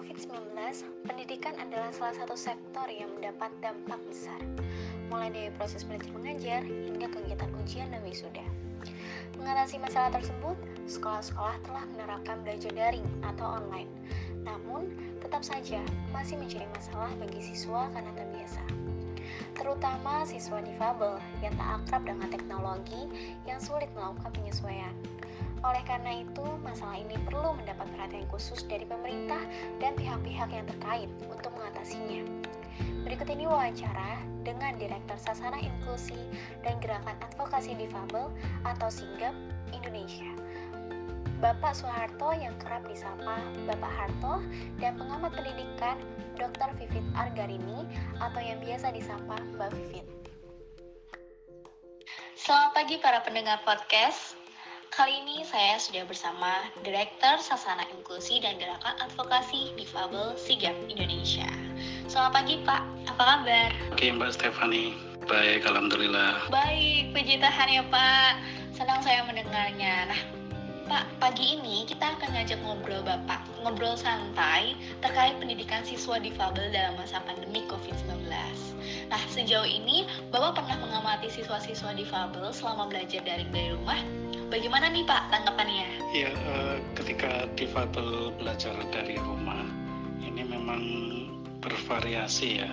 COVID-19, pendidikan adalah salah satu sektor yang mendapat dampak besar, mulai dari proses belajar mengajar hingga kegiatan ujian dan wisuda. Mengatasi masalah tersebut, sekolah-sekolah telah menerapkan belajar daring atau online. Namun, tetap saja masih menjadi masalah bagi siswa karena terbiasa. Terutama siswa difabel yang tak akrab dengan teknologi yang sulit melakukan penyesuaian. Oleh karena itu, masalah ini perlu mendapat perhatian khusus dari pemerintah dan pihak-pihak yang terkait untuk mengatasinya. Berikut ini wawancara dengan Direktur Sasana Inklusi dan Gerakan Advokasi Difabel atau SIGAP Indonesia. Bapak Soeharto yang kerap disapa Bapak Harto dan pengamat pendidikan Dr. Vivit Argarini atau yang biasa disapa Mbak Vivit. Selamat pagi para pendengar podcast. Kali ini saya sudah bersama Direktur Sasana Inklusi dan Gerakan Advokasi Difabel Sigap Indonesia. Selamat pagi Pak, apa kabar? Oke Mbak Stefani, baik Alhamdulillah. Baik, puji Tuhan ya Pak. Senang saya mendengarnya. Nah, Pak, pagi ini kita akan ngajak ngobrol Bapak, ngobrol santai terkait pendidikan siswa difabel dalam masa pandemi COVID-19. Nah, sejauh ini Bapak pernah mengamati siswa-siswa difabel selama belajar daring dari rumah Bagaimana nih Pak tanggapannya? Ya, uh, ketika difabel belajar dari rumah, ini memang bervariasi ya.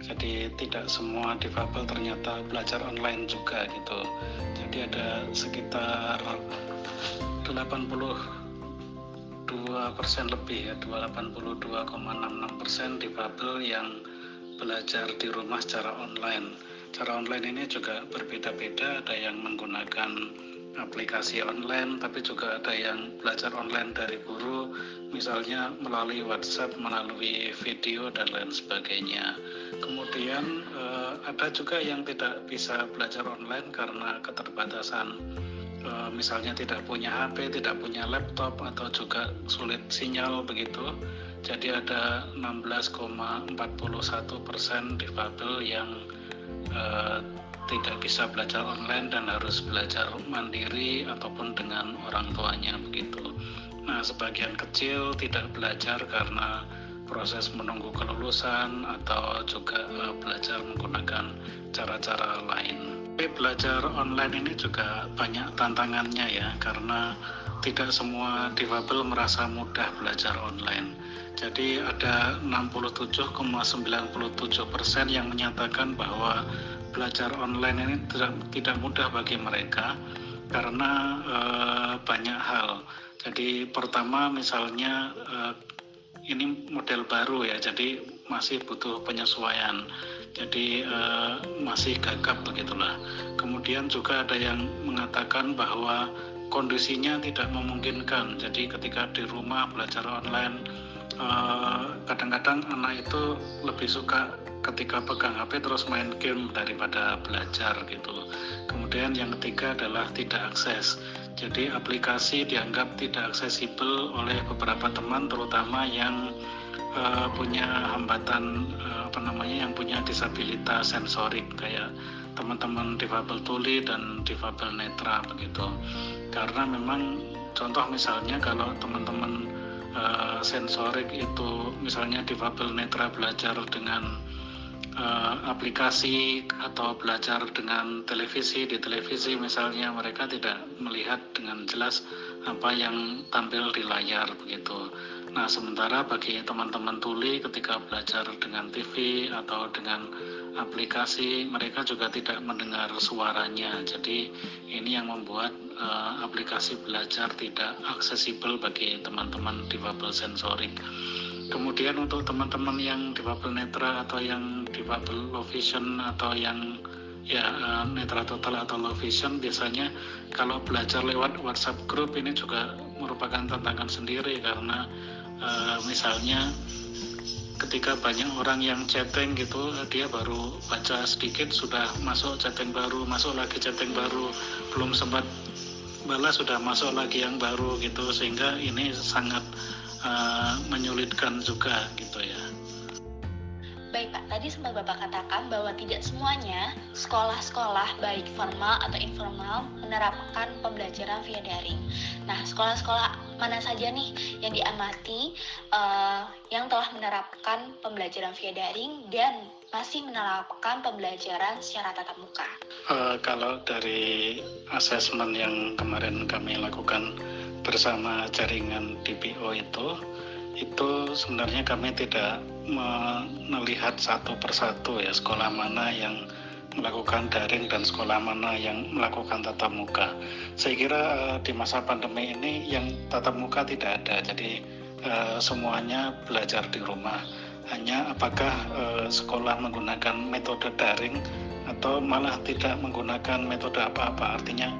Jadi tidak semua difabel ternyata belajar online juga gitu. Jadi ada sekitar 82 persen lebih ya, 82,66 persen difabel yang belajar di rumah secara online. Cara online ini juga berbeda-beda, ada yang menggunakan aplikasi online, tapi juga ada yang belajar online dari guru, misalnya melalui WhatsApp, melalui video dan lain sebagainya. Kemudian eh, ada juga yang tidak bisa belajar online karena keterbatasan eh, misalnya tidak punya HP, tidak punya laptop atau juga sulit sinyal begitu. Jadi ada 16,41 persen difabel yang eh, tidak bisa belajar online dan harus belajar mandiri ataupun dengan orang tuanya begitu. Nah, sebagian kecil tidak belajar karena proses menunggu kelulusan atau juga uh, belajar menggunakan cara-cara lain. Tapi belajar online ini juga banyak tantangannya ya karena tidak semua difabel merasa mudah belajar online. Jadi ada 67,97 persen yang menyatakan bahwa belajar online ini tidak, tidak mudah bagi mereka karena e, banyak hal. Jadi pertama misalnya e, ini model baru ya, jadi masih butuh penyesuaian. Jadi e, masih gagap begitulah. Kemudian juga ada yang mengatakan bahwa kondisinya tidak memungkinkan. Jadi ketika di rumah belajar online kadang-kadang uh, anak itu lebih suka ketika pegang HP terus main game daripada belajar gitu. Kemudian yang ketiga adalah tidak akses. Jadi aplikasi dianggap tidak aksesibel oleh beberapa teman terutama yang uh, punya hambatan uh, apa namanya yang punya disabilitas sensorik kayak teman-teman difabel tuli dan difabel netra begitu. Karena memang contoh misalnya kalau teman-teman uh, sensorik itu misalnya difabel netra belajar dengan uh, aplikasi atau belajar dengan televisi di televisi misalnya mereka tidak melihat dengan jelas apa yang tampil di layar begitu. Nah, sementara bagi teman-teman tuli ketika belajar dengan TV atau dengan aplikasi mereka juga tidak mendengar suaranya. Jadi ini yang membuat uh, aplikasi belajar tidak aksesibel bagi teman-teman difabel sensorik. Kemudian untuk teman-teman yang difabel netra atau yang difabel low vision atau yang ya eh, netra total atau low vision biasanya kalau belajar lewat WhatsApp group ini juga merupakan tantangan sendiri karena uh, misalnya ketika banyak orang yang chatting gitu dia baru baca sedikit sudah masuk chatting baru masuk lagi chatting baru belum sempat balas sudah masuk lagi yang baru gitu sehingga ini sangat uh, menyulitkan juga gitu ya. Baik Pak, tadi sempat Bapak katakan bahwa tidak semuanya sekolah-sekolah baik formal atau informal menerapkan pembelajaran via daring. Nah, sekolah-sekolah mana saja nih yang diamati uh, yang telah menerapkan pembelajaran via daring dan masih menerapkan pembelajaran secara tatap muka? Uh, kalau dari asesmen yang kemarin kami lakukan bersama jaringan DPO itu, itu sebenarnya kami tidak melihat satu persatu ya sekolah mana yang melakukan daring dan sekolah mana yang melakukan tatap muka. Saya kira uh, di masa pandemi ini yang tatap muka tidak ada, jadi uh, semuanya belajar di rumah. Hanya apakah uh, sekolah menggunakan metode daring atau malah tidak menggunakan metode apa-apa, artinya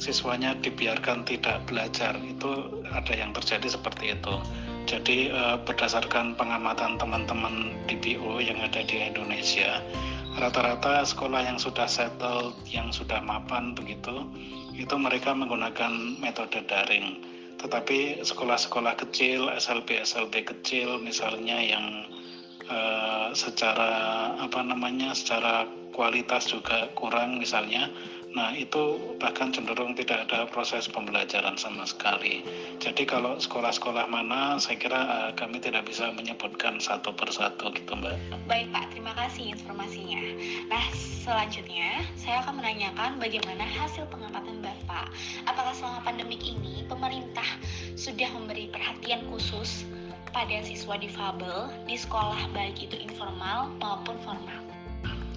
siswanya dibiarkan tidak belajar, itu ada yang terjadi seperti itu. Jadi uh, berdasarkan pengamatan teman-teman DPO yang ada di Indonesia, rata-rata sekolah yang sudah settle, yang sudah mapan begitu, itu mereka menggunakan metode daring. Tetapi sekolah-sekolah kecil, SLB-SLB kecil misalnya yang uh, secara apa namanya, secara kualitas juga kurang misalnya, Nah, itu bahkan cenderung tidak ada proses pembelajaran sama sekali. Jadi kalau sekolah-sekolah mana, saya kira uh, kami tidak bisa menyebutkan satu persatu gitu, Mbak. Baik, Pak. Terima kasih informasinya. Nah, selanjutnya saya akan menanyakan bagaimana hasil pengamatan Bapak. Apakah selama pandemik ini pemerintah sudah memberi perhatian khusus pada siswa difabel di sekolah baik itu informal maupun formal?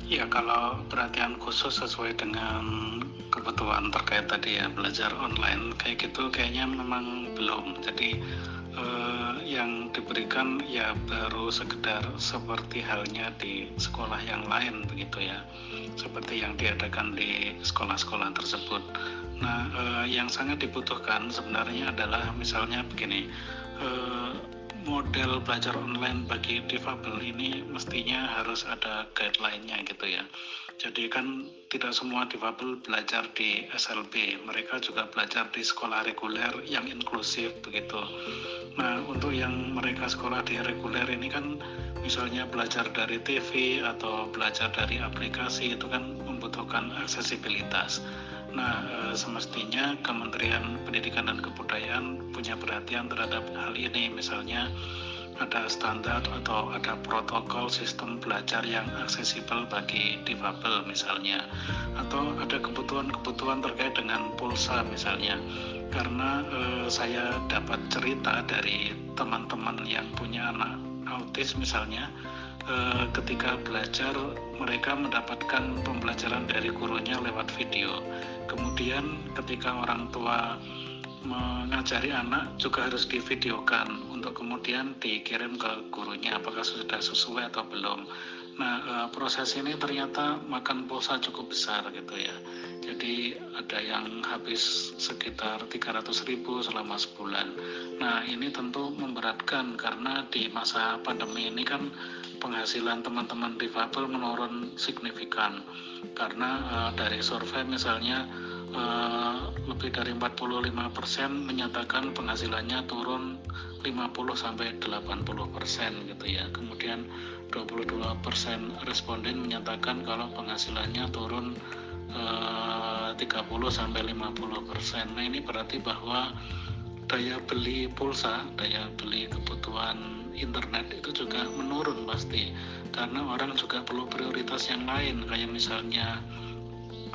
Ya kalau perhatian khusus sesuai dengan kebutuhan terkait tadi ya belajar online kayak gitu kayaknya memang belum. Jadi eh, yang diberikan ya baru sekedar seperti halnya di sekolah yang lain begitu ya, seperti yang diadakan di sekolah-sekolah tersebut. Nah eh, yang sangat dibutuhkan sebenarnya adalah misalnya begini. Eh, model belajar online bagi difabel ini mestinya harus ada guideline-nya gitu ya. Jadi kan tidak semua difabel belajar di SLB, mereka juga belajar di sekolah reguler yang inklusif begitu. Nah, untuk yang mereka sekolah di reguler ini kan misalnya belajar dari TV atau belajar dari aplikasi itu kan membutuhkan aksesibilitas. Nah, eh, semestinya Kementerian Pendidikan dan Kebudayaan punya perhatian terhadap hal ini, misalnya ada standar atau ada protokol sistem belajar yang aksesibel bagi difabel misalnya. Atau ada kebutuhan-kebutuhan terkait dengan pulsa misalnya. Karena eh, saya dapat cerita dari teman-teman yang punya anak autis misalnya eh, ketika belajar mereka mendapatkan pembelajaran dari gurunya lewat video. Kemudian ketika orang tua mengajari anak juga harus divideokan untuk kemudian dikirim ke gurunya apakah sudah sesuai atau belum. Nah, eh, proses ini ternyata makan pulsa cukup besar gitu ya. Jadi ada yang habis sekitar 300 ribu selama sebulan. Nah, ini tentu memberatkan karena di masa pandemi ini kan penghasilan teman-teman difabel menurun signifikan. Karena uh, dari survei misalnya uh, lebih dari 45% menyatakan penghasilannya turun 50 sampai 80% gitu ya. Kemudian 22% responden menyatakan kalau penghasilannya turun eh, 30 sampai 50 persen. Nah ini berarti bahwa daya beli pulsa, daya beli kebutuhan internet itu juga menurun pasti. Karena orang juga perlu prioritas yang lain kayak misalnya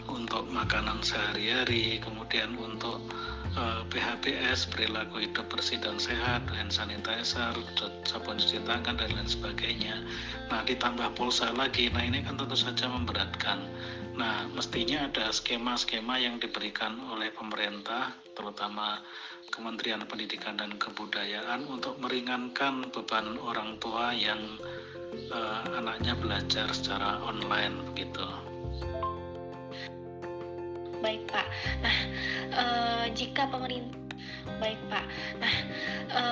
untuk makanan sehari-hari, kemudian untuk uh, eh, PHBS perilaku hidup bersih dan sehat hand sanitizer sabun cuci tangan dan lain sebagainya. Nah ditambah pulsa lagi nah ini kan tentu saja memberatkan. Nah mestinya ada skema-skema yang diberikan oleh pemerintah terutama Kementerian Pendidikan dan Kebudayaan untuk meringankan beban orang tua yang uh, anaknya belajar secara online begitu baik Pak. Nah, e, jika pemerintah Baik Pak. Nah, e,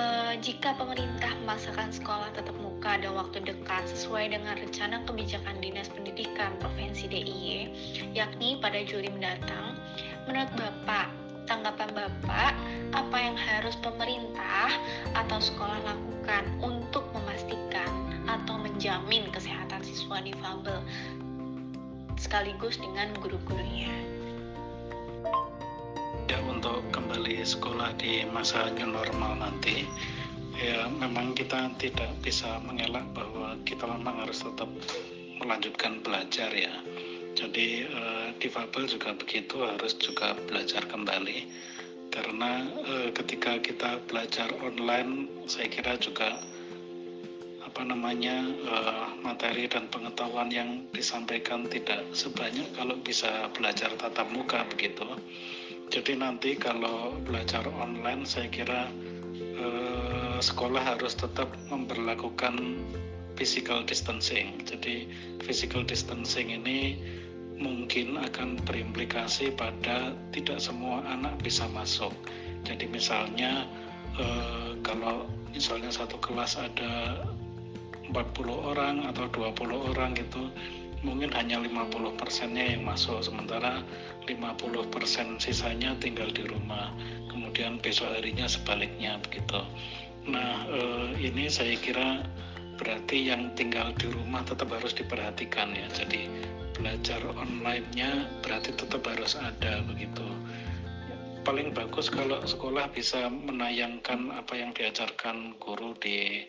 jika pemerintah memaksakan sekolah tetap muka dalam waktu dekat sesuai dengan rencana kebijakan Dinas Pendidikan Provinsi DIY, yakni pada Juli mendatang, menurut Bapak, tanggapan Bapak, apa yang harus pemerintah atau sekolah lakukan untuk memastikan atau menjamin kesehatan siswa difabel sekaligus dengan guru-gurunya. Ya untuk kembali sekolah di masa new normal nanti, ya memang kita tidak bisa mengelak bahwa kita memang harus tetap melanjutkan belajar ya. Jadi eh, difabel juga begitu harus juga belajar kembali karena eh, ketika kita belajar online saya kira juga apa namanya eh, materi dan pengetahuan yang disampaikan tidak sebanyak kalau bisa belajar tatap muka begitu. Jadi nanti kalau belajar online saya kira eh, sekolah harus tetap memperlakukan physical distancing. Jadi physical distancing ini mungkin akan berimplikasi pada tidak semua anak bisa masuk. Jadi misalnya eh, kalau misalnya satu kelas ada 40 orang atau 20 orang gitu mungkin hanya 50 persennya yang masuk sementara 50 persen sisanya tinggal di rumah. Kemudian besok harinya sebaliknya begitu. Nah eh, ini saya kira berarti yang tinggal di rumah tetap harus diperhatikan ya. Jadi belajar online-nya berarti tetap harus ada begitu. Paling bagus kalau sekolah bisa menayangkan apa yang diajarkan guru di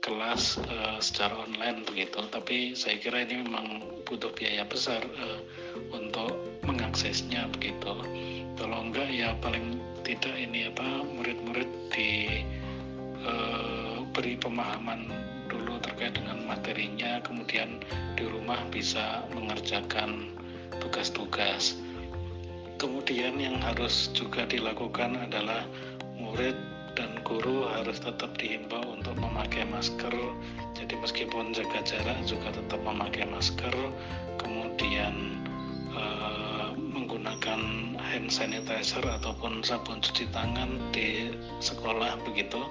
kelas uh, secara online begitu. Tapi saya kira ini memang butuh biaya besar uh, untuk mengaksesnya begitu. Kalau enggak ya paling tidak ini apa murid-murid di uh, pemahaman dulu terkait dengan materinya kemudian di rumah bisa mengerjakan tugas-tugas. Kemudian yang harus juga dilakukan adalah murid dan guru harus tetap dihimbau untuk memakai masker. Jadi meskipun jaga jarak juga tetap memakai masker. Kemudian sanitizer ataupun sabun cuci tangan di sekolah begitu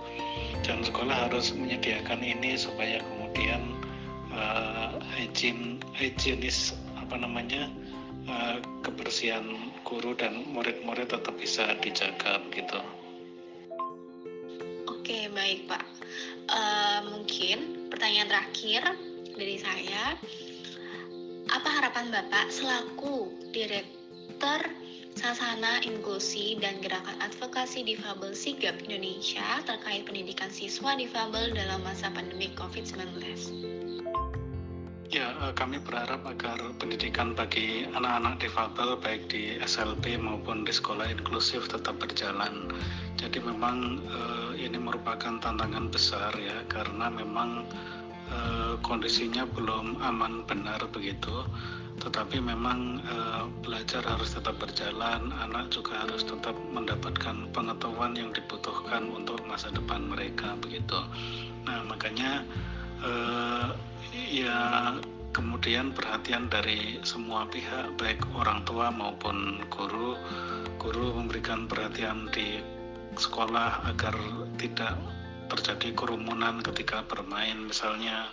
dan sekolah harus menyediakan ini supaya kemudian uh, hygiene higienis apa namanya uh, kebersihan guru dan murid-murid tetap bisa dijaga begitu. Oke baik pak. Uh, mungkin pertanyaan terakhir dari saya, apa harapan bapak selaku direktur Sasana Inklusi dan Gerakan Advokasi Difabel Sigap Indonesia terkait pendidikan siswa difabel dalam masa pandemi COVID-19. Ya, eh, kami berharap agar pendidikan bagi anak-anak difabel baik di SLB maupun di sekolah inklusif tetap berjalan. Jadi memang eh, ini merupakan tantangan besar ya karena memang eh, kondisinya belum aman benar begitu tetapi memang e, belajar harus tetap berjalan, anak juga harus tetap mendapatkan pengetahuan yang dibutuhkan untuk masa depan mereka begitu. Nah makanya e, ya kemudian perhatian dari semua pihak baik orang tua maupun guru, guru memberikan perhatian di sekolah agar tidak terjadi kerumunan ketika bermain misalnya.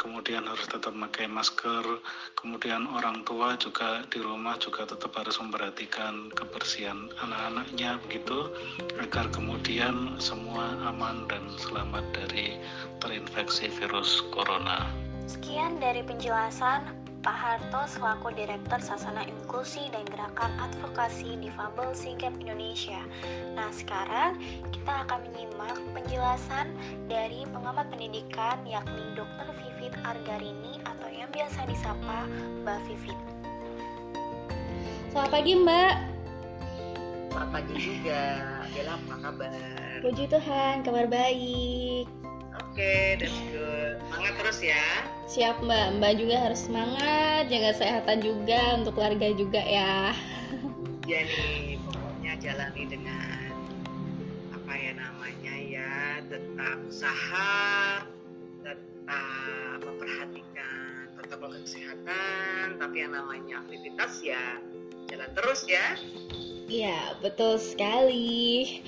Kemudian harus tetap memakai masker, kemudian orang tua juga di rumah juga tetap harus memperhatikan kebersihan anak-anaknya begitu. Agar kemudian semua aman dan selamat dari terinfeksi virus corona. Sekian dari penjelasan Pak Harto selaku Direktur Sasana Inklusi dan Gerakan Advokasi Difabel Sigap Indonesia. Nah, sekarang kita akan menyimak penjelasan dari pengamat pendidikan yakni Dr. Vivit Argarini atau yang biasa disapa Mbak Vivit. Selamat pagi, Mbak. Selamat pagi juga. Bella, apa kabar? Puji Tuhan, kabar baik. Oke, okay, that's good. Semangat terus ya. Siap Mbak, Mbak juga harus semangat, jaga kesehatan juga untuk keluarga juga ya. Iya nih, pokoknya jalani dengan apa ya namanya ya, tetap usaha, tetap memperhatikan protokol kesehatan, tapi yang namanya aktivitas ya jalan terus ya. Iya, betul sekali.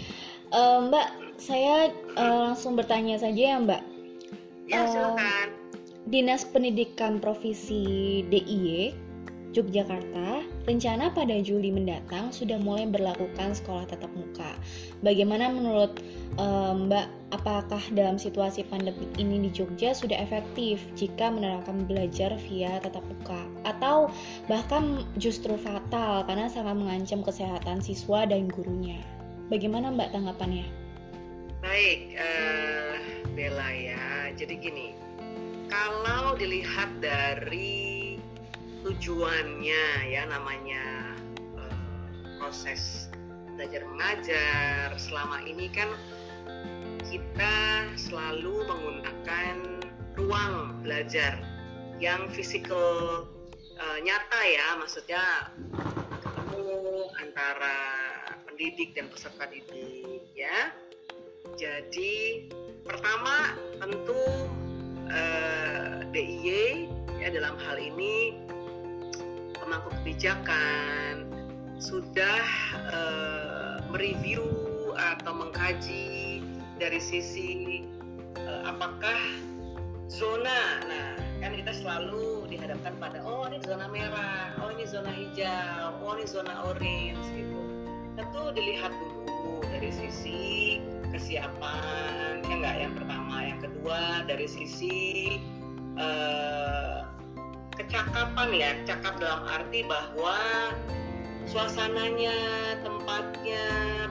Uh, Mbak, saya uh, langsung bertanya saja ya Mbak. Ya, silakan. Dinas Pendidikan Provinsi DIY Yogyakarta rencana pada Juli mendatang sudah mulai berlakukan sekolah tatap muka. Bagaimana menurut um, Mbak, apakah dalam situasi pandemi ini di Jogja sudah efektif jika menerapkan belajar via tatap muka? Atau bahkan justru fatal karena sangat mengancam kesehatan siswa dan gurunya? Bagaimana Mbak tanggapannya? Baik, uh, Bella ya. Jadi gini, kalau dilihat dari tujuannya ya namanya uh, proses belajar mengajar selama ini kan kita selalu menggunakan ruang belajar yang fisikal uh, nyata ya. Maksudnya ketemu antara pendidik dan peserta didik ya. Jadi pertama tentu uh, eh, DIY ya dalam hal ini pemangku kebijakan sudah uh, mereview atau mengkaji dari sisi uh, apakah zona. Nah kan kita selalu dihadapkan pada oh ini zona merah oh ini zona hijau oh ini zona orange gitu. Tentu dilihat dulu dari sisi kesiapan ya enggak yang pertama. Yang kedua dari sisi uh, kecakapan ya. Cakap dalam arti bahwa suasananya tempatnya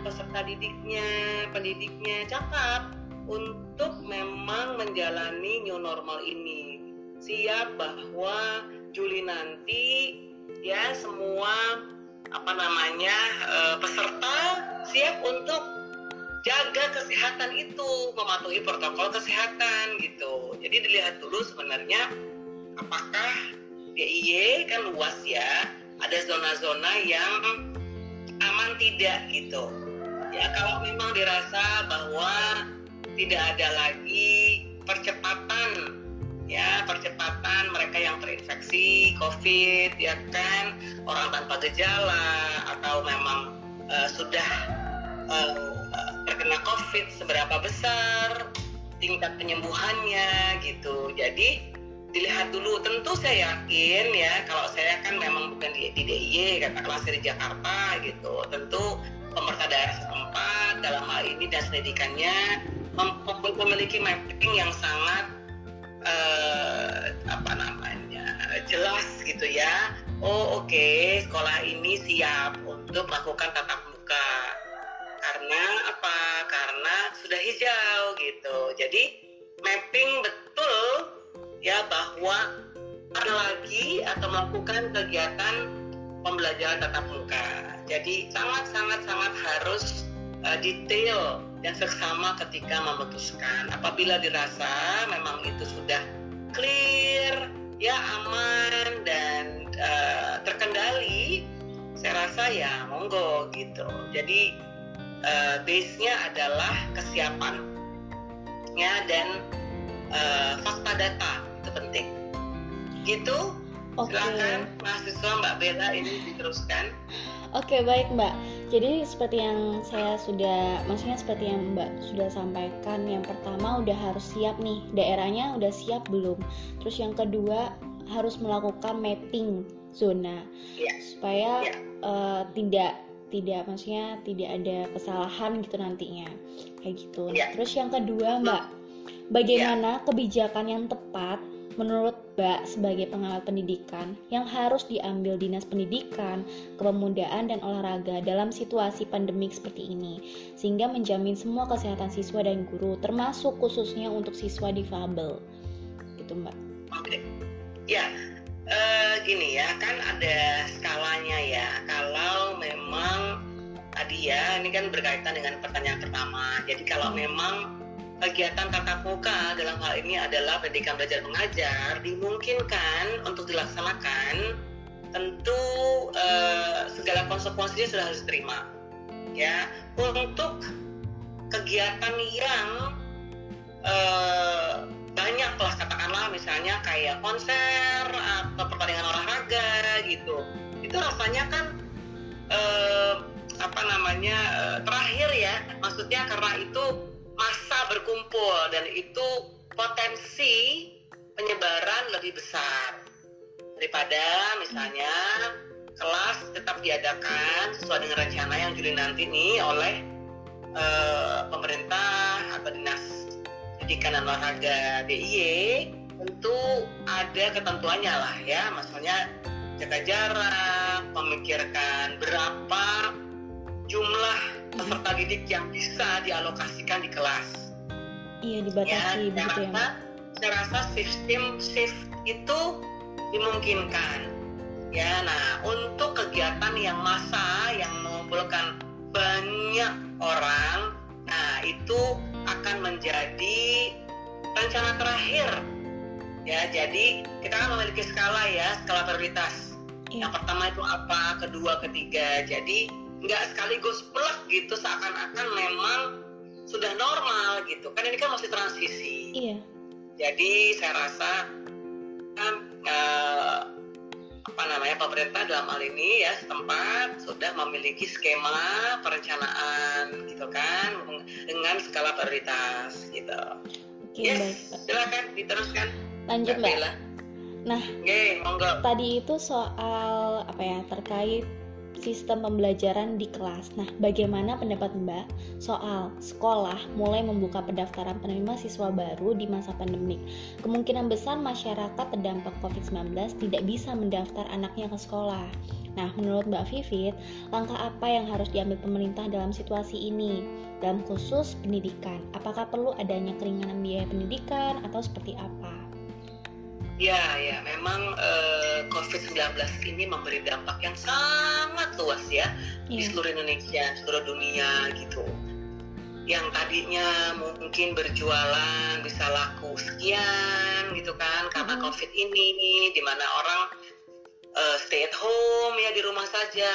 peserta didiknya pendidiknya cakap untuk memang menjalani new normal ini. Siap bahwa Juli nanti ya semua apa namanya uh, peserta siap untuk jaga kesehatan itu mematuhi protokol kesehatan gitu. Jadi dilihat dulu sebenarnya apakah DIY kan luas ya ada zona-zona yang aman tidak gitu. Ya kalau memang dirasa bahwa tidak ada lagi percepatan ya percepatan mereka yang terinfeksi COVID ya kan orang tanpa gejala atau memang uh, sudah uh, terkena COVID seberapa besar tingkat penyembuhannya gitu. Jadi dilihat dulu. Tentu saya yakin ya kalau saya kan memang bukan di, di DIY katakanlah di Jakarta gitu. Tentu pemerintah daerah setempat dalam hal ini dan pendidikannya memiliki mapping yang sangat uh, apa namanya jelas gitu ya. Oh oke okay, sekolah ini siap untuk melakukan tatap muka karena apa? Karena sudah hijau gitu. Jadi mapping betul ya bahwa ada lagi atau melakukan kegiatan pembelajaran tatap muka. Jadi sangat sangat sangat harus uh, detail dan seksama ketika memutuskan. Apabila dirasa memang itu sudah clear, ya aman dan uh, terkendali, saya rasa ya monggo gitu. Jadi uh, base-nya adalah kesiapannya dan uh, fakta data itu penting. Gitu. Okay. Silakan mahasiswa Mbak Bella ini diteruskan. Oke okay, baik Mbak. Jadi seperti yang saya sudah, maksudnya seperti yang Mbak sudah sampaikan, yang pertama udah harus siap nih, daerahnya udah siap belum? Terus yang kedua harus melakukan mapping zona yeah. supaya yeah. Iya. Uh, tidak tidak maksudnya tidak ada kesalahan gitu nantinya kayak gitu. Ya. Terus yang kedua Mbak, bagaimana ya. kebijakan yang tepat menurut Mbak sebagai pengamat pendidikan yang harus diambil dinas pendidikan, kepemudaan dan olahraga dalam situasi pandemik seperti ini sehingga menjamin semua kesehatan siswa dan guru termasuk khususnya untuk siswa difabel gitu Mbak. Oke. Ya, uh, gini ya kan ada skalanya ya. Kalau memang tadi ya ini kan berkaitan dengan pertanyaan pertama. Jadi kalau memang kegiatan tatap muka dalam hal ini adalah pendidikan belajar mengajar dimungkinkan untuk dilaksanakan tentu uh, segala konsekuensinya sudah harus diterima. Ya untuk kegiatan yang banyak lah katakanlah misalnya kayak konser atau pertandingan olahraga gitu. Itu rasanya kan eh, apa namanya eh, terakhir ya. Maksudnya karena itu masa berkumpul dan itu potensi penyebaran lebih besar daripada misalnya kelas tetap diadakan sesuai dengan rencana yang Juli nanti nih oleh uh, pemerintah atau dinas pendidikan dan olahraga DIY tentu ada ketentuannya lah ya. Maksudnya jaga jarak memikirkan berapa jumlah peserta didik yang bisa dialokasikan di kelas. Iya dibatasi ya, begitu saya rasa, ya saya rasa sistem shift itu dimungkinkan. Ya nah untuk kegiatan yang masa yang mengumpulkan banyak orang nah itu akan menjadi rencana terakhir. Ya jadi kita kan memiliki skala ya skala prioritas. Yeah. yang pertama itu apa kedua ketiga. Jadi nggak sekaligus plek gitu seakan-akan memang sudah normal gitu. Kan ini kan masih transisi. Iya. jadi saya rasa kan uh, apa namanya pemerintah dalam hal ini ya setempat sudah memiliki skema perencanaan gitu kan dengan skala prioritas gitu. Oke, yes, baik. silakan diteruskan. Lanjut Mbak. Nah, okay, monggo. tadi itu soal apa ya terkait sistem pembelajaran di kelas. Nah, bagaimana pendapat Mbak soal sekolah mulai membuka pendaftaran penerima siswa baru di masa pandemik? Kemungkinan besar masyarakat terdampak COVID-19 tidak bisa mendaftar anaknya ke sekolah. Nah, menurut Mbak Vivit, langkah apa yang harus diambil pemerintah dalam situasi ini? Dalam khusus pendidikan, apakah perlu adanya keringanan biaya pendidikan atau seperti apa? Ya, ya, memang uh, COVID-19 ini memberi dampak yang sangat luas ya yeah. di iya. seluruh Indonesia, seluruh dunia gitu. Yang tadinya mungkin berjualan bisa laku sekian gitu kan karena mm -hmm. COVID ini, di mana orang uh, stay at home ya di rumah saja,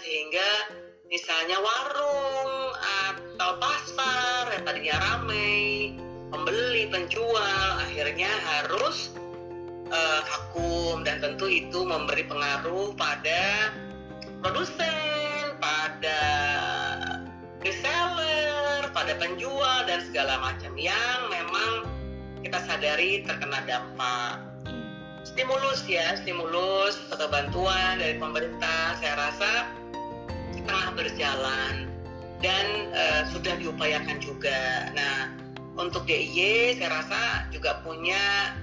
sehingga misalnya warung atau pasar yang tadinya ramai, pembeli, penjual akhirnya harus uh, vakum dan tentu itu memberi pengaruh pada produsen, pada reseller, pada penjual dan segala macam yang memang kita sadari terkena dampak stimulus ya stimulus atau bantuan dari pemerintah saya rasa tengah berjalan dan uh, sudah diupayakan juga. Nah untuk DIY saya rasa juga punya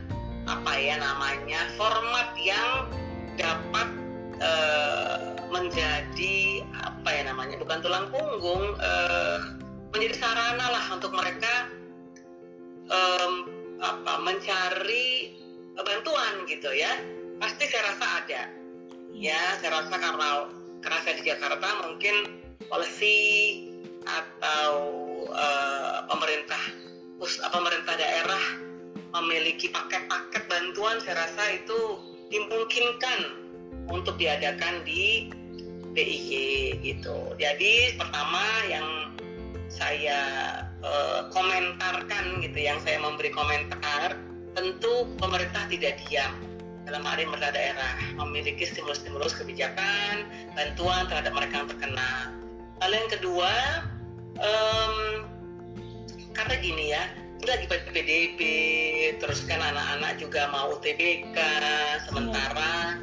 ya namanya format yang dapat uh, menjadi apa ya namanya bukan tulang punggung uh, menjadi sarana lah untuk mereka um, apa mencari bantuan gitu ya. Pasti saya rasa ada. Ya saya rasa karena saya di Jakarta mungkin polisi atau uh, pemerintah pemerintah daerah memiliki paket-paket bantuan saya rasa itu dimungkinkan untuk diadakan di PIG gitu. Jadi pertama yang saya uh, komentarkan gitu, yang saya memberi komentar, tentu pemerintah tidak diam dalam hari pemerintah daerah memiliki stimulus-stimulus kebijakan, bantuan terhadap mereka yang terkena. Lalu yang kedua, um, karena gini ya, lagi PDB terus kan anak-anak juga mau UTBK sementara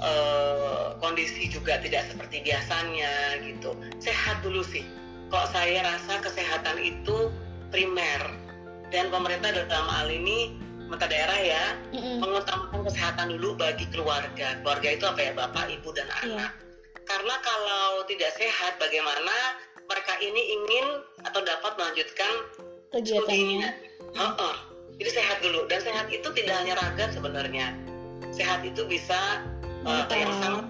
uh, kondisi juga tidak seperti biasanya gitu. Sehat dulu sih. Kok saya rasa kesehatan itu primer. Dan pemerintah dalam hal ini pemerintah daerah ya mm-hmm. mengutamakan kesehatan dulu bagi keluarga. Keluarga itu apa ya? Bapak ibu dan iya. anak. Karena kalau tidak sehat bagaimana mereka ini ingin atau dapat melanjutkan kegiatannya. Uh -uh. Jadi sehat dulu dan sehat itu tidak hanya raga sebenarnya. Sehat itu bisa uh, yang sangat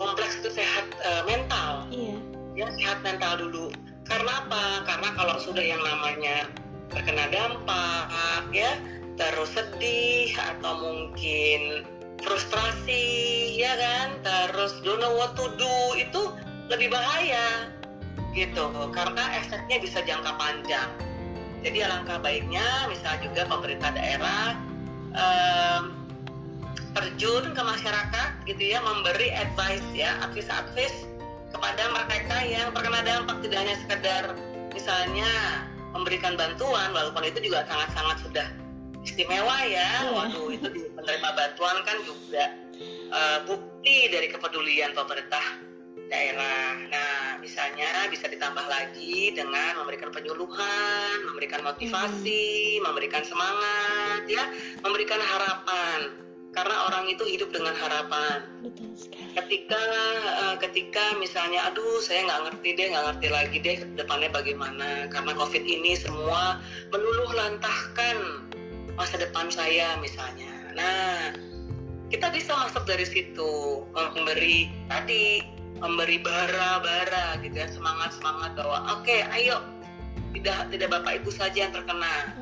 kompleks itu sehat uh, mental. Iya. Ya sehat mental dulu. Karena apa? Karena kalau sudah yang namanya terkena dampak ya terus sedih atau mungkin frustrasi ya kan terus don't know what to do itu lebih bahaya gitu karena efeknya bisa jangka panjang jadi alangkah baiknya misalnya juga pemerintah daerah um, terjun ke masyarakat gitu ya memberi advice ya advice-advice kepada mereka yang terkena dampak tidak hanya sekedar misalnya memberikan bantuan walaupun itu juga sangat-sangat sudah istimewa ya. Iya. Waduh itu di penerima bantuan kan juga uh, bukti dari kepedulian pemerintah daerah. Nah, misalnya bisa ditambah lagi dengan memberikan penyuluhan, memberikan motivasi, memberikan semangat, ya, memberikan harapan. Karena orang itu hidup dengan harapan. Betul sekali. Ketika uh, ketika misalnya, aduh, saya nggak ngerti deh, nggak ngerti lagi deh depannya bagaimana. Karena COVID ini semua meluluh lantahkan masa depan saya misalnya. Nah, kita bisa masuk dari situ memberi tadi memberi bara-bara gitu ya semangat semangat bahwa oke okay, ayo. Tidak tidak bapak ibu saja yang terkena.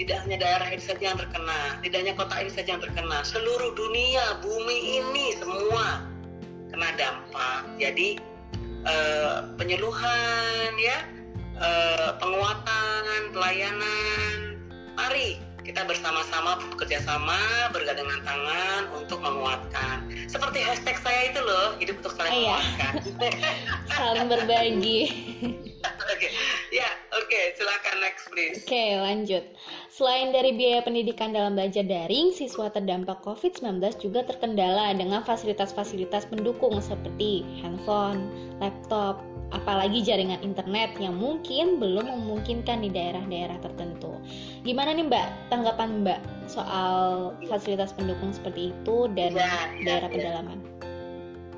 Tidak hanya daerah ini saja yang terkena. Tidak hanya kota ini saja yang terkena. Seluruh dunia bumi ini semua kena dampak. Jadi eh, penyuluhan ya eh, penguatan pelayanan. Mari kita bersama-sama bekerja sama bergandengan tangan untuk menguatkan seperti hashtag saya itu loh hidup untuk saling Iya. menguatkan Saling berbagi. oke ya oke silakan next please Oke, lanjut. Selain dari biaya pendidikan dalam belajar daring, siswa terdampak COVID-19 juga terkendala dengan fasilitas-fasilitas pendukung seperti handphone, laptop, apalagi jaringan internet yang mungkin belum memungkinkan di daerah-daerah tertentu. Gimana nih Mbak tanggapan Mbak soal fasilitas pendukung seperti itu dan Ya, ya, daerah ya. pedalaman?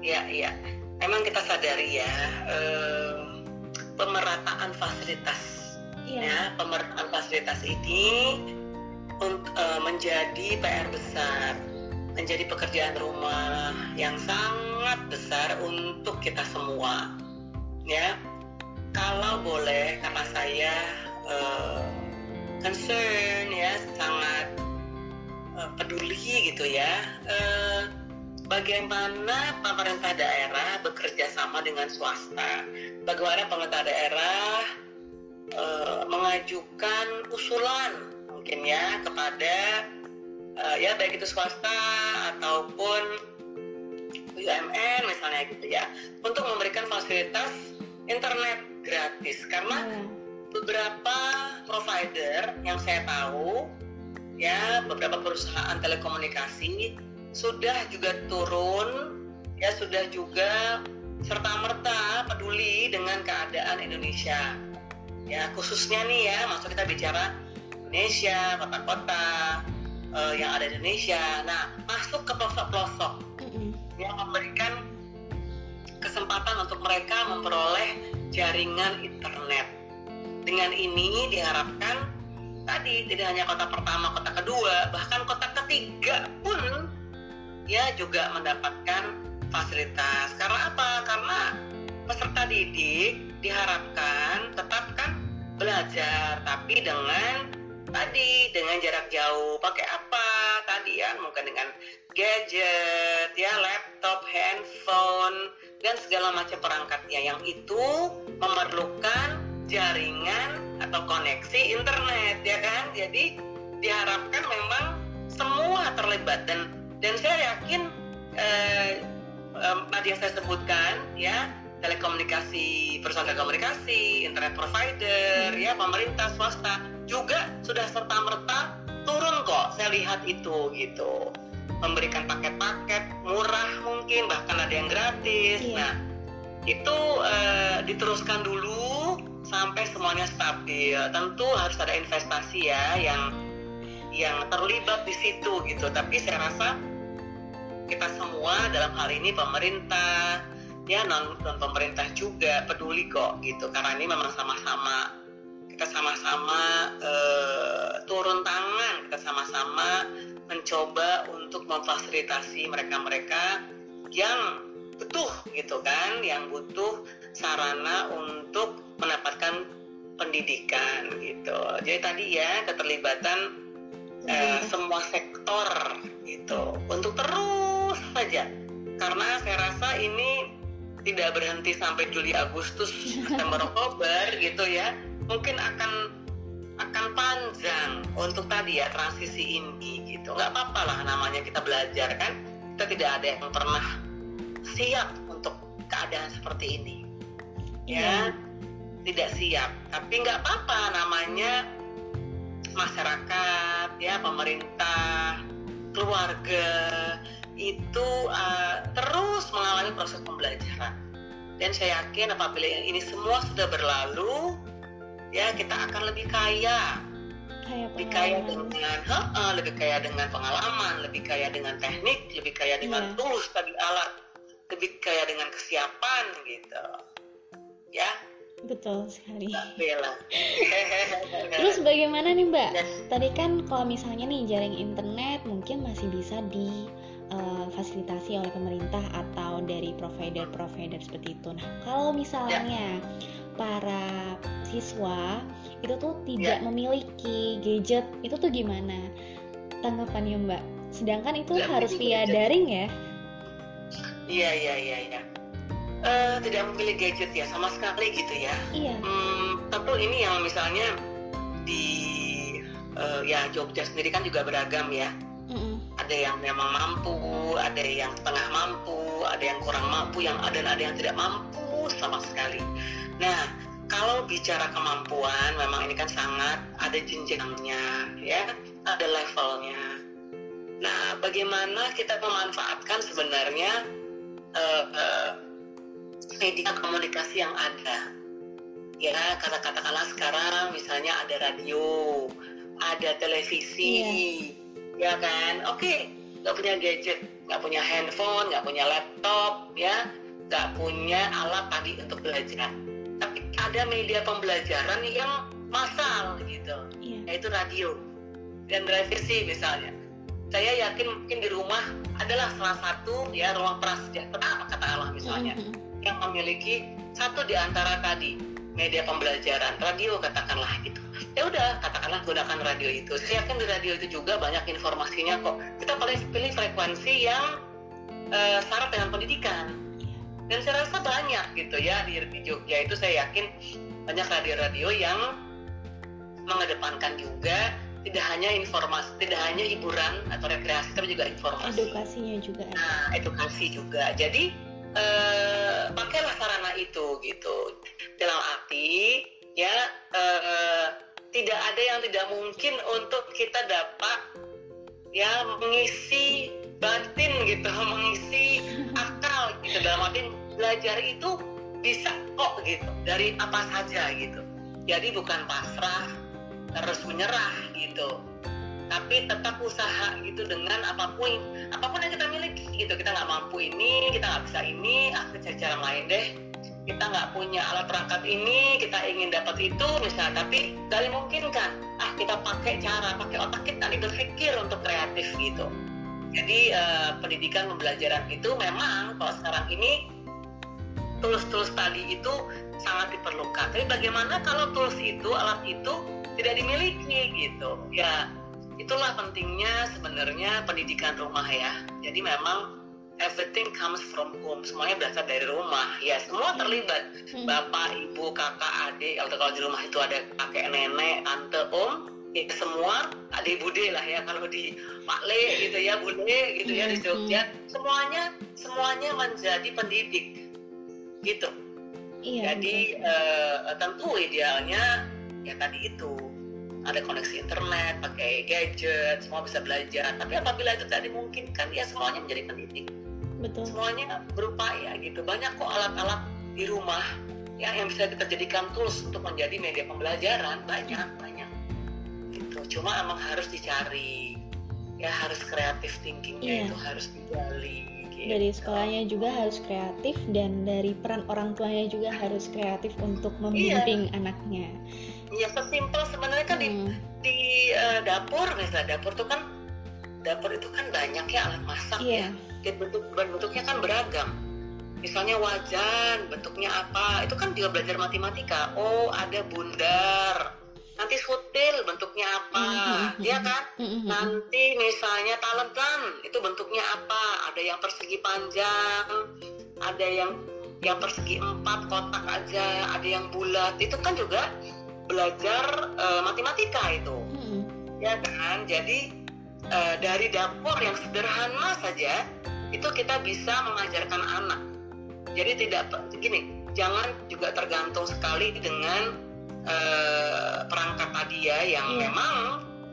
Iya, iya. Memang kita sadari ya, eh, pemerataan fasilitas, Iya. ya, pemerataan fasilitas ini un- eh, menjadi PR besar, menjadi pekerjaan rumah yang sangat besar untuk kita semua, ya. Kalau boleh, karena saya eh, concern ya, sangat eh, peduli gitu ya. eh, bagaimana pemerintah daerah bekerja sama dengan swasta, bagaimana pemerintah daerah eh, mengajukan usulan mungkin ya kepada eh, ya baik itu swasta ataupun BUMN misalnya gitu ya untuk memberikan fasilitas internet gratis karena Iya. beberapa provider yang saya tahu ya beberapa perusahaan telekomunikasi sudah juga turun ya sudah juga serta merta peduli dengan keadaan Indonesia ya khususnya nih ya maksud kita bicara Indonesia kota-kota eh, yang ada di Indonesia nah masuk ke pelosok-pelosok Mm-mm. Yang memberikan kesempatan untuk mereka memperoleh jaringan internet. Dengan ini diharapkan tadi tidak hanya kota pertama, kota kedua, bahkan kota ketiga pun ya juga mendapatkan fasilitas. Karena apa? Karena peserta didik diharapkan tetap kan belajar, tapi dengan tadi dengan jarak jauh. Pakai apa? Tadi ya, mungkin dengan gadget, ya laptop, handphone, dan segala macam perangkatnya yang itu memerlukan jaringan atau koneksi internet ya kan? Jadi diharapkan memang semua terlibat. Dan dan saya yakin eh, em, tadi yang saya sebutkan ya telekomunikasi perusahaan telekomunikasi internet provider ya pemerintah swasta juga sudah serta merta turun kok. Saya lihat itu gitu memberikan paket-paket murah mungkin bahkan ada yang gratis. Iya. nah itu eh, diteruskan dulu sampai semuanya stabil. Tentu harus ada investasi ya yang yang terlibat di situ gitu. Tapi saya rasa kita semua dalam hal ini pemerintah ya non non pemerintah juga peduli kok gitu. Karena ini memang sama-sama kita sama-sama eh, turun tangan kita sama-sama mencoba untuk memfasilitasi mereka-mereka yang butuh gitu kan yang butuh sarana untuk mendapatkan pendidikan gitu. Jadi tadi ya keterlibatan eh, semua sektor gitu. Untuk terus saja. Karena saya rasa ini tidak berhenti sampai Juli Agustus September Oktober gitu ya mungkin akan akan panjang untuk tadi ya transisi ini gitu. Nggak apa-apa lah namanya kita belajar kan. Kita tidak ada yang pernah siap untuk keadaan seperti ini. Ya tidak siap. Tapi nggak apa-apa namanya masyarakat ya pemerintah keluarga itu uh, terus mengalami proses pembelajaran. Dan saya yakin apabila ini semua sudah berlalu, ya kita akan lebih kaya, lebih kaya dengan ha-ha, lebih kaya dengan pengalaman, lebih kaya dengan teknik, lebih kaya dengan Iya. tools tadi alat, lebih kaya dengan kesiapan gitu. Ya, Betul sekali. Bella. Terus bagaimana nih Mbak? Tadi kan kalau misalnya nih jaring internet mungkin masih bisa di eh, fasilitasi oleh pemerintah atau dari provider-provider seperti itu. Nah, kalau misalnya para siswa itu tuh tidak Ya. memiliki gadget, itu tuh gimana tanggapannya Mbak? Sedangkan itu Tidak harus via gadget. daring ya? Iya, iya, iya, iya. Eh, tidak memilih gadget ya sama sekali gitu ya. Iya. Hmm, tentu ini yang misalnya di eh, ya Jogja sendiri kan juga beragam ya. Ada yang memang mampu, ada yang setengah mampu, ada yang kurang mampu, yang ada ada yang tidak mampu sama sekali. Nah, kalau bicara kemampuan, memang ini kan sangat ada jenjangnya, ya, ada levelnya. Nah, bagaimana kita memanfaatkan sebenarnya eh, eh, media komunikasi yang ada? Ya, kata katakanlah sekarang misalnya ada radio, ada televisi, ya kan? Oke, nggak punya gadget, nggak punya handphone, nggak punya laptop, ya, nggak punya alat tadi untuk belajar. Tapi ada media pembelajaran yang massal gitu, Iya. yaitu radio dan televisi misalnya. Saya yakin mungkin di rumah adalah salah satu ya ruang prasejahtera katakanlah misalnya Mm-mm. yang memiliki satu di antara tadi media pembelajaran radio katakanlah gitu ya udah katakanlah gunakan radio itu saya yakin di radio itu juga banyak informasinya kok kita paling pilih frekuensi yang eh, syarat dengan pendidikan Iya. dan saya rasa banyak gitu ya di, di Jogja itu saya yakin banyak radio-radio yang mengedepankan juga tidak hanya informasi tidak hanya hiburan atau rekreasi tapi juga informasi Edukasinya juga. Nah, edukasi juga. Jadi eh, pakailah sarana itu gitu. Dalam arti ya eh, tidak ada yang tidak mungkin untuk kita dapat ya mengisi batin gitu, mengisi akal gitu. Dalam arti belajar itu bisa kok gitu dari apa saja gitu. Jadi bukan pasrah terus menyerah gitu tapi tetap usaha gitu dengan apa pun apa pun yang kita miliki gitu kita nggak mampu ini kita nggak bisa ini kita cari cara lain deh kita nggak punya alat perangkat ini kita ingin dapat itu misalnya tapi nggak dimungkinkan. Ah kita pakai cara pakai otak kita nih berpikir untuk kreatif gitu. Jadi eh, pendidikan pembelajaran itu memang kalau sekarang ini tools-tools tadi itu sangat diperlukan. Tapi bagaimana kalau tools itu alat itu tidak dimiliki gitu? Ya itulah pentingnya sebenarnya pendidikan rumah ya. Jadi memang everything comes from home. Semuanya berasal dari rumah. Ya semua terlibat. Hmm. Bapak, ibu, kakak, adik. Atau kalau di rumah itu ada kakek, nenek, tante, om. Ya semua adik bude lah ya. Kalau di Makle gitu ya, bude gitu ya di Jogja. Semuanya semuanya menjadi pendidik gitu. Iya. Jadi eh, tentu idealnya ya tadi itu ada koneksi internet, pakai gadget, semua bisa belajar. Tapi apabila itu tidak dimungkinkan, ya semuanya menjadi pendidik. Betul. Semuanya berupaya gitu. Banyak kok alat-alat di rumah ya yang bisa kita jadikan tools untuk menjadi media pembelajaran. Banyak, banyak. Gitu. Cuma emang harus dicari. Ya harus kreatif thinkingnya Iya. itu harus digali. Gitu. dari sekolahnya juga harus kreatif dan dari peran orang tuanya juga harus kreatif untuk membimbing anaknya. Ya sesimpel sebenarnya kan di Hmm, di eh, dapur misalnya dapur tuh kan dapur itu kan banyak ya alat masak Iya, ya dan bentuk dan bentuknya kan beragam. Misalnya wajan bentuknya apa itu kan juga belajar matematika. Oh ada bundar. Nanti sutil bentuknya apa Mhm, ya kan? Mm, mm, mm. nanti misalnya talentan itu bentuknya apa? Ada yang persegi panjang ada yang yang persegi empat kotak aja ada yang bulat. Itu kan juga belajar eh, matematika itu. Mm, ya kan? Jadi eh, dari dapur yang sederhana saja itu kita bisa mengajarkan anak. Jadi tidak gini jangan juga tergantung sekali dengan eh, perangkat tadi ya yang Iya. memang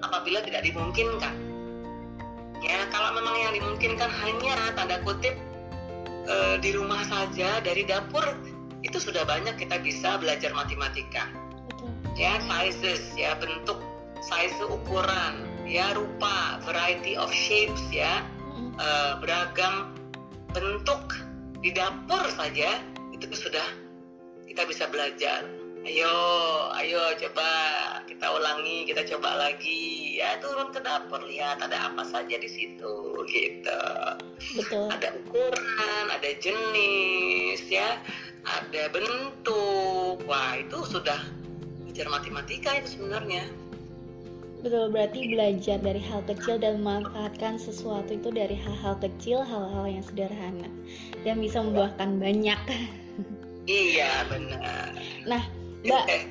apabila tidak dimungkinkan. Ya kalau memang yang dimungkinkan hanya tanda kutip eh, di rumah saja dari dapur itu sudah banyak kita bisa belajar matematika. Ya sizes ya bentuk size ukuran ya rupa variety of shapes ya. Mm-mm. eh, beragam bentuk di dapur saja itu sudah kita bisa belajar. Ayo ayo coba kita ulangi kita coba lagi. Ya turun ke dapur lihat ada apa saja di situ gitu. Betul. Ada ukuran ada jenis ya ada bentuk. Wah itu sudah belajar matematika itu sebenarnya betul berarti belajar dari hal kecil dan memanfaatkan sesuatu itu dari hal-hal kecil hal-hal yang sederhana dan bisa membuahkan banyak. Iya benar. Nah mbak. Eh,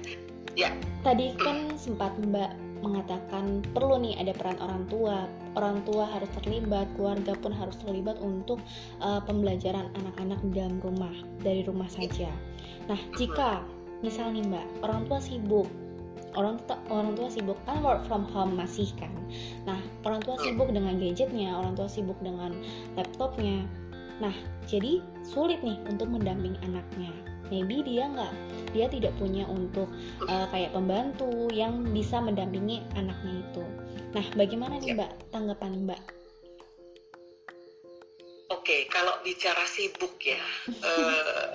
ya. Tadi kan sempat mbak mengatakan perlu nih ada peran orang tua. Orang tua harus terlibat keluarga pun harus terlibat untuk uh, pembelajaran anak-anak di dalam rumah dari rumah saja. Nah jika misal nih mbak orang tua sibuk orang tua orang tua sibuk kan work from home masih kan nah orang tua sibuk dengan gadgetnya orang tua sibuk dengan laptopnya nah jadi sulit nih untuk mendampingi anaknya maybe dia nggak dia tidak punya untuk uh, kayak pembantu yang bisa mendampingi anaknya itu. Nah, bagaimana nih Ya. Mbak tanggapan Mbak? Oke, kalau bicara sibuk ya, eh,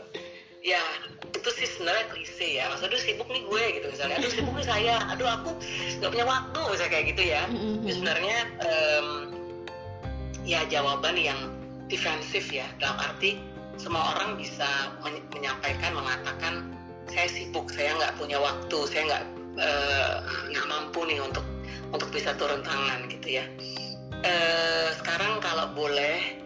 ya itu sih sebenarnya klise ya. Maksudnya aduh sibuk nih gue gitu misalnya, aduh sibuk nih saya, aduh aku nggak punya waktu misalnya kayak gitu ya. Itu sebenarnya em, ya jawaban yang defensif ya, dalam arti semua orang bisa men- menyampaikan, mengatakan saya sibuk, saya nggak punya waktu, saya nggak eh, nggak mampu nih untuk untuk bisa turun tangan gitu ya. Eh, sekarang kalau boleh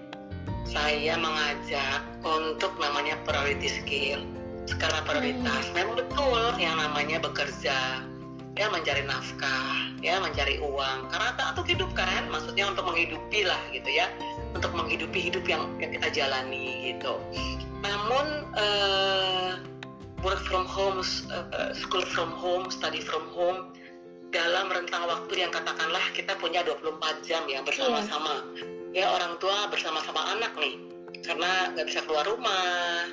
saya mengajak untuk namanya priority skill skala prioritas. Memang betul yang namanya bekerja ya mencari nafkah ya mencari uang. Karena tak untuk hidup kan maksudnya untuk menghidupi lah gitu ya. Untuk menghidupi hidup yang, yang kita jalani gitu. Namun eh, work from home eh, school from home study from home dalam rentang waktu yang katakanlah kita punya 24 jam ya bersama-sama ya orang tua bersama-sama anak nih karena nggak bisa keluar rumah.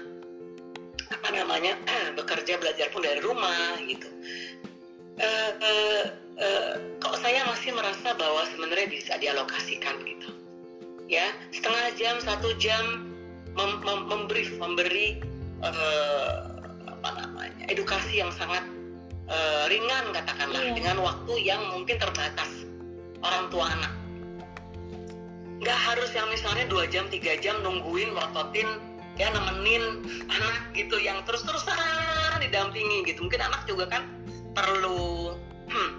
Apa namanya? Bekerja belajar pun dari rumah gitu. Eh, eh, eh, kok saya masih merasa bahwa sebenarnya bisa dialokasikan gitu. Ya setengah jam satu jam mem- mem- memberi memberi eh, apa namanya edukasi yang sangat eh, ringan katakanlah Iya. dengan waktu yang mungkin terbatas. Orang tua anak nggak harus yang misalnya dua jam tiga jam nungguin ngototin ya nemenin anak gitu yang terus terusan didampingi gitu. Mungkin anak juga kan perlu hmm,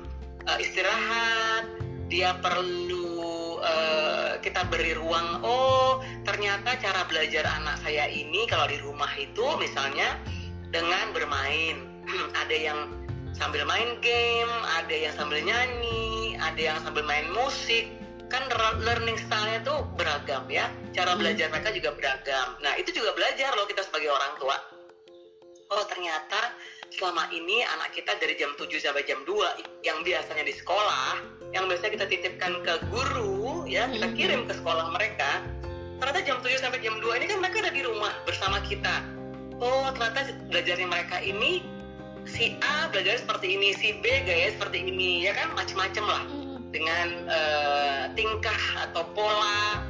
eh, istirahat dia perlu eh, kita beri ruang oh ternyata cara belajar anak saya ini kalau di rumah itu misalnya dengan bermain. Ada yang sambil main game ada yang sambil nyanyi ada yang sambil main musik kan learning style-nya tuh beragam ya cara Hmm. belajar mereka juga beragam nah itu juga belajar loh kita sebagai orang tua oh ternyata selama ini anak kita dari jam 7 sampai jam 2 yang biasanya di sekolah yang biasanya kita titipkan ke guru ya kita Mhm. kirim ke sekolah mereka ternyata jam 7 sampai jam 2 ini kan mereka ada di rumah bersama kita oh ternyata belajarnya mereka ini si A belajar seperti ini si B gaya seperti ini ya kan macam-macam lah Mm-mm. Dengan eh, tingkah atau pola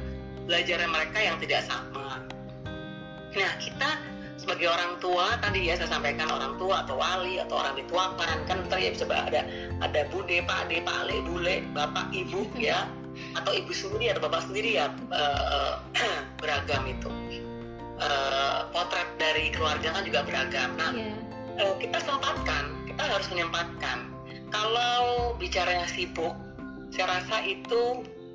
belajarnya mereka yang tidak sama. Nah, kita sebagai orang tua tadi ya saya sampaikan orang tua atau wali atau orang dituakan kan tadi ya bisa ada ada bude, pak ade, pak ale, bule, bapak, ibu ya atau ibu sendiri atau bapak sendiri ya eh, beragam itu. Eh, potret dari keluarga kan juga beragam. Nah, Iya. eh, kita sempatkan, kita harus menyempatkan. Kalau bicaranya sibuk, saya rasa itu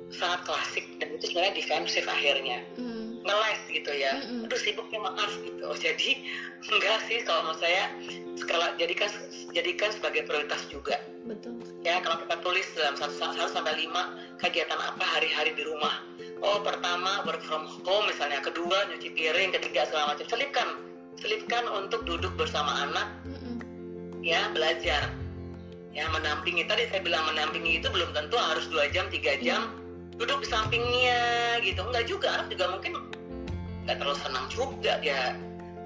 sangat klasik dan itu sebenarnya defensif akhirnya Mm. ngeles gitu ya. Mm-mm. Aduh sibuknya maaf gitu. Jadi enggak sih kalau menurut saya skala jadikan jadikan sebagai prioritas juga. Betul. Ya kalau kita tulis dalam 1 sampai 5 kegiatan apa hari-hari di rumah. Oh pertama work from home misalnya, kedua nyuci piring, ketiga segala macam. Selipkan, selipkan untuk duduk bersama anak Mm-mm. ya belajar ya mendampingi tadi saya bilang mendampingi itu belum tentu harus dua jam tiga jam duduk di sampingnya gitu. Enggak juga anak juga mungkin nggak terlalu senang juga dia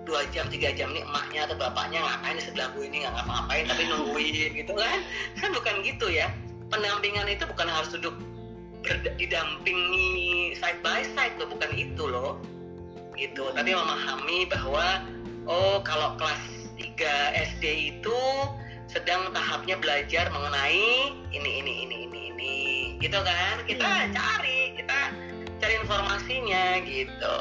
dua jam tiga jam nih emaknya atau bapaknya ngapain di sebelah gue ini nggak ngapa-ngapain tapi nungguin gitu kan. Kan bukan gitu ya. Pendampingan itu bukan harus duduk didampingi side by side tuh bukan itu loh. Gitu. Tapi memahami bahwa oh kalau kelas 3 SD itu sedang tahapnya belajar mengenai ini ini ini ini ini. Gitu kan? Kita Hmm. cari kita cari informasinya gitu.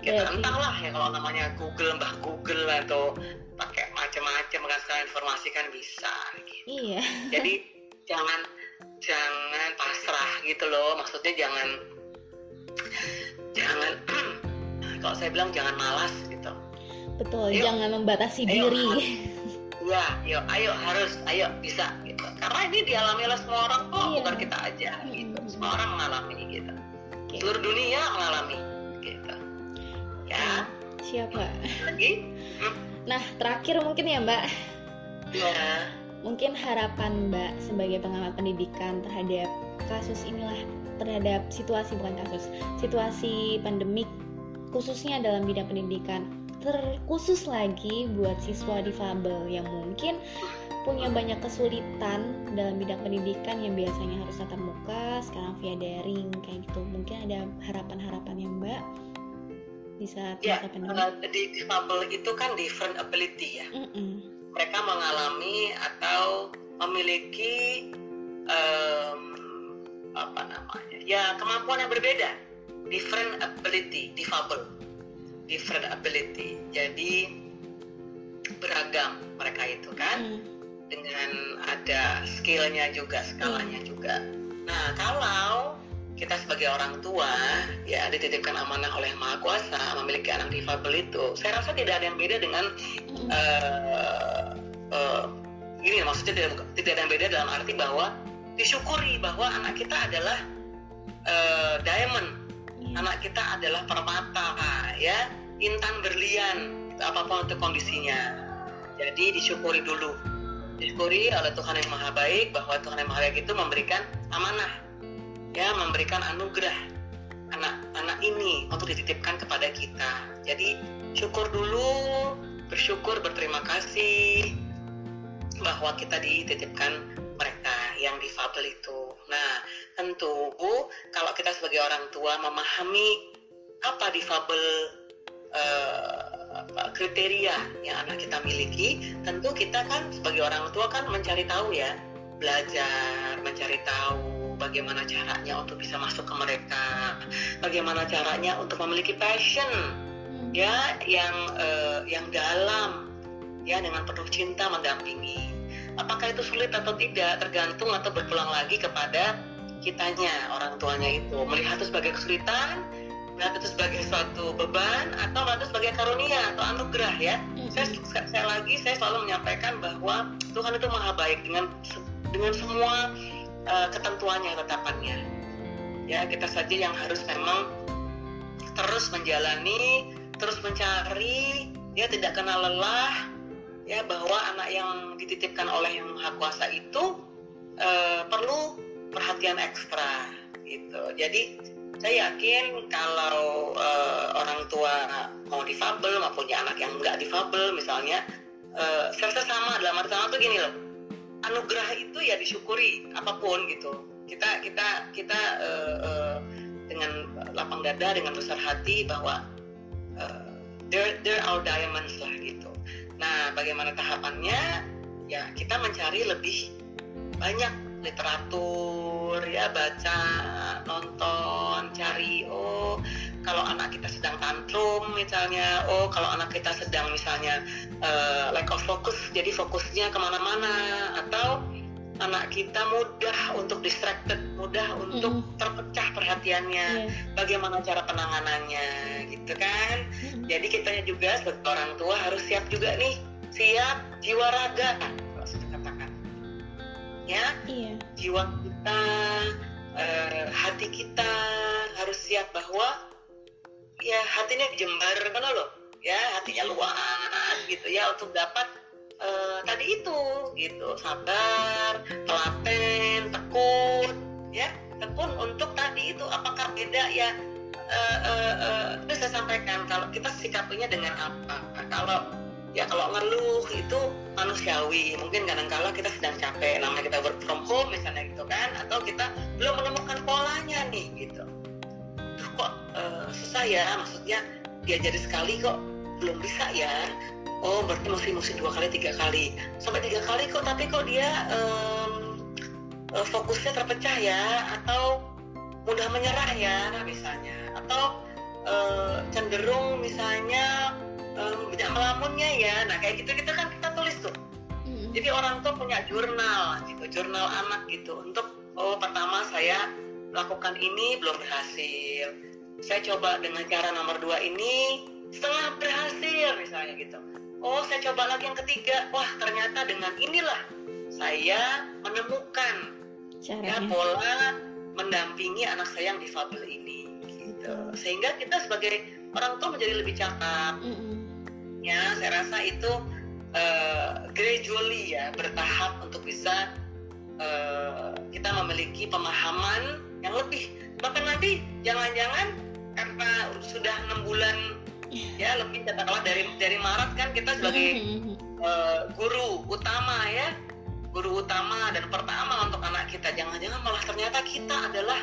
Kita Berarti- entahlah ya kalau namanya Google mbah Google atau pakai macam-macam kan sekarang informasi kan bisa gitu. iya. Jadi jangan jangan pasrah gitu loh. Maksudnya jangan jangan kalau saya bilang jangan malas gitu. Betul Ayo. jangan membatasi Ayo, diri ya ayo ayo harus ayo bisa gitu. Karena ini dialami oleh semua orang kok Iya. bukan kita aja gitu. Mm-mm. semua orang mengalami gitu. Oke. seluruh dunia mengalami gitu. Ya. Siap mbak lagi? Nah terakhir mungkin ya mbak. Ya mungkin harapan mbak sebagai pengamat pendidikan terhadap kasus inilah terhadap situasi bukan kasus situasi pandemik khususnya dalam bidang pendidikan terkhusus lagi buat siswa difabel yang mungkin punya banyak kesulitan dalam bidang pendidikan yang biasanya harus tatap muka sekarang via daring kayak gitu. Mungkin ada harapan-harapan yang mbak di saat ya masa pandemi? di difabel itu kan different ability ya. Mm-mm. mereka mengalami atau memiliki em, apa namanya ya kemampuan yang berbeda. Different ability difabel different ability jadi beragam mereka itu kan Mm. dengan ada skillnya juga skalanya juga nah kalau kita sebagai orang tua ya dititipkan amanah oleh maha kuasa memiliki anak difabel itu saya rasa tidak ada yang beda dengan Mm-mm. eh eh, gini maksudnya tidak, tidak ada yang beda dalam arti bahwa disyukuri bahwa anak kita adalah eh, diamond Iya. anak kita adalah permata ya intan berlian apa pun itu kondisinya. Jadi disyukuri dulu. Disyukuri oleh Tuhan yang maha baik bahwa Tuhan yang maha baik itu memberikan amanah ya memberikan anugerah anak-anak ini untuk dititipkan kepada kita. Jadi syukur dulu bersyukur berterima kasih bahwa kita dititipkan mereka yang difabel itu. Nah tentu kalau kita sebagai orang tua memahami apa difabel apa, kriteria yang anak kita miliki tentu kita kan sebagai orang tua kan mencari tahu ya belajar mencari tahu bagaimana caranya untuk bisa masuk ke mereka bagaimana caranya untuk memiliki passion Mm. ya yang eh, yang dalam ya dengan penuh cinta mendampingi apakah itu sulit atau tidak tergantung atau berpulang lagi kepada kitanya orang tuanya itu melihat itu sebagai kesulitan itu sebagai suatu beban atau itu sebagai karunia atau anugerah ya? Mm-mm. saya, saya lagi saya selalu menyampaikan bahwa Tuhan itu maha baik dengan dengan semua eh, ketentuannya tetapannya ya kita saja yang harus memang terus menjalani terus mencari dia tidak kenal lelah ya bahwa anak yang dititipkan oleh yang maha kuasa itu eh, perlu perhatian ekstra gitu. Jadi saya yakin kalau eh, orang tua mau difabel mau punya anak yang nggak difabel misalnya eh, saya sama dalam arti sama tuh gini loh. Anugerah itu ya disyukuri apa pun gitu. Kita kita kita eh, eh, dengan lapang dada dengan besar hati bahwa eh, there there are diamonds lah gitu. Nah bagaimana tahapannya? Ya kita mencari lebih banyak literatur ya baca nonton cari oh kalau anak kita sedang tantrum misalnya oh kalau anak kita sedang misalnya eh, lack of focus jadi fokusnya ke mana-mana atau anak kita mudah untuk distracted mudah untuk Mm. terpecah perhatiannya Iya. bagaimana cara penanganannya gitu kan Mm-mm. jadi kita juga sebagai orang tua harus siap juga nih siap jiwa raga ya Iya. jiwa kita eh, hati kita harus siap bahwa ya hatinya jembar kan loh ya hatinya luas gitu ya untuk dapat eh, tadi itu gitu sabar telaten tekun ya tekun untuk tadi itu apakah beda ya uh, uh, uh, itu saya sampaikan kalau kita sikapinya dengan apa kalau ya kalau ngeluh itu manusiawi. Mungkin kadang-kala kita sedang capek namanya kita work from home misalnya gitu kan atau kita belum menemukan polanya nih gitu. Tuh, kok uh, susah ya? Maksudnya diajari sekali kok belum bisa ya? Oh berarti mesti mesti dua kali tiga kali. Sampai tiga kali kok tapi kok dia um, fokusnya terpecah ya? Atau mudah menyerah ya misalnya? Atau uh, cenderung misalnya um, banyak melamunnya ya. Nah kayak gitu kita kan kita tulis tuh. Hmm. jadi orang tuh punya jurnal gitu jurnal anak gitu. Untuk oh pertama saya melakukan ini belum berhasil. Saya coba dengan cara nomor dua ini setengah berhasil misalnya gitu. Oh saya coba lagi yang ketiga. Wah ternyata dengan inilah saya menemukan Caranya. ya pola mendampingi anak saya yang difabel ini gitu. Sehingga kita sebagai orang tua menjadi lebih cakap. Mm -hmm ya saya rasa itu uh, gradually ya bertahap untuk bisa uh, kita memiliki pemahaman yang lebih. Bahkan nanti jangan-jangan karena sudah enam bulan ya lebih katakanlah dari dari Maret kan kita sebagai uh, guru utama ya guru utama dan pertama untuk anak kita. Jangan-jangan malah ternyata kita adalah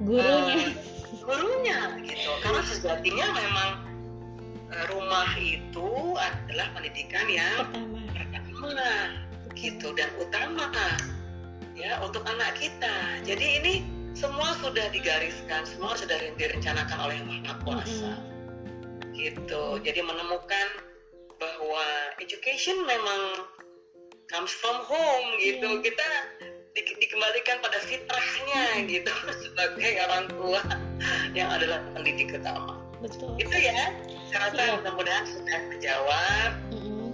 gurunya. uh, gurunya gitu. Karena sejatinya memang rumah itu adalah pendidikan yang pertama. gitu dan utama ya untuk anak kita. Jadi ini semua sudah digariskan semua sudah direncanakan oleh yang maha kuasa mm-hmm. gitu. Jadi menemukan bahwa education memang comes from home gitu. Mm. kita di, dikembalikan pada fitrahnya gitu sebagai orang tua yang adalah pendidik utama. Betul. Itu ya karena ya. mudah-mudahan sudah terjawab mm -hmm.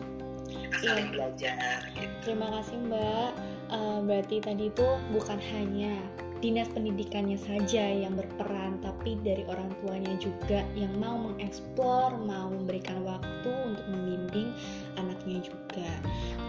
kita saling ya. belajar gitu. terima kasih mbak uh, berarti tadi itu bukan hanya dinas pendidikannya saja yang berperan, tapi dari orang tuanya juga yang mau mengeksplor, mau memberikan waktu untuk membimbing juga.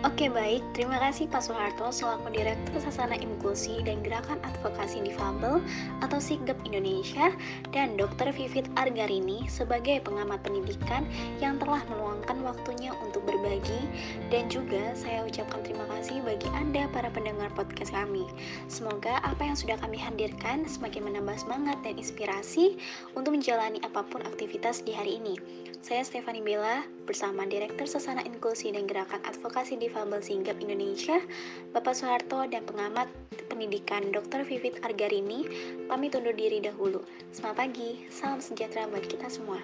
Oke baik, terima kasih Pak Soeharto selaku Direktur Sasana Inklusi dan Gerakan Advokasi Difabel atau SIGAP Indonesia dan Dr. Vivit Argarini sebagai pengamat pendidikan yang telah meluangkan waktunya untuk berbagi dan juga saya ucapkan terima kasih bagi Anda para pendengar podcast kami. Semoga apa yang sudah kami hadirkan semakin menambah semangat dan inspirasi untuk menjalani apa pun aktivitas di hari ini. Saya Stefani Bella bersama Direktur Sesana Inklusi dan Gerakan Advokasi Difabel Singgap Indonesia, Bapak Soeharto dan pengamat pendidikan Dr. Vivit Argarini pamit undur diri dahulu. Selamat pagi, salam sejahtera buat kita semua.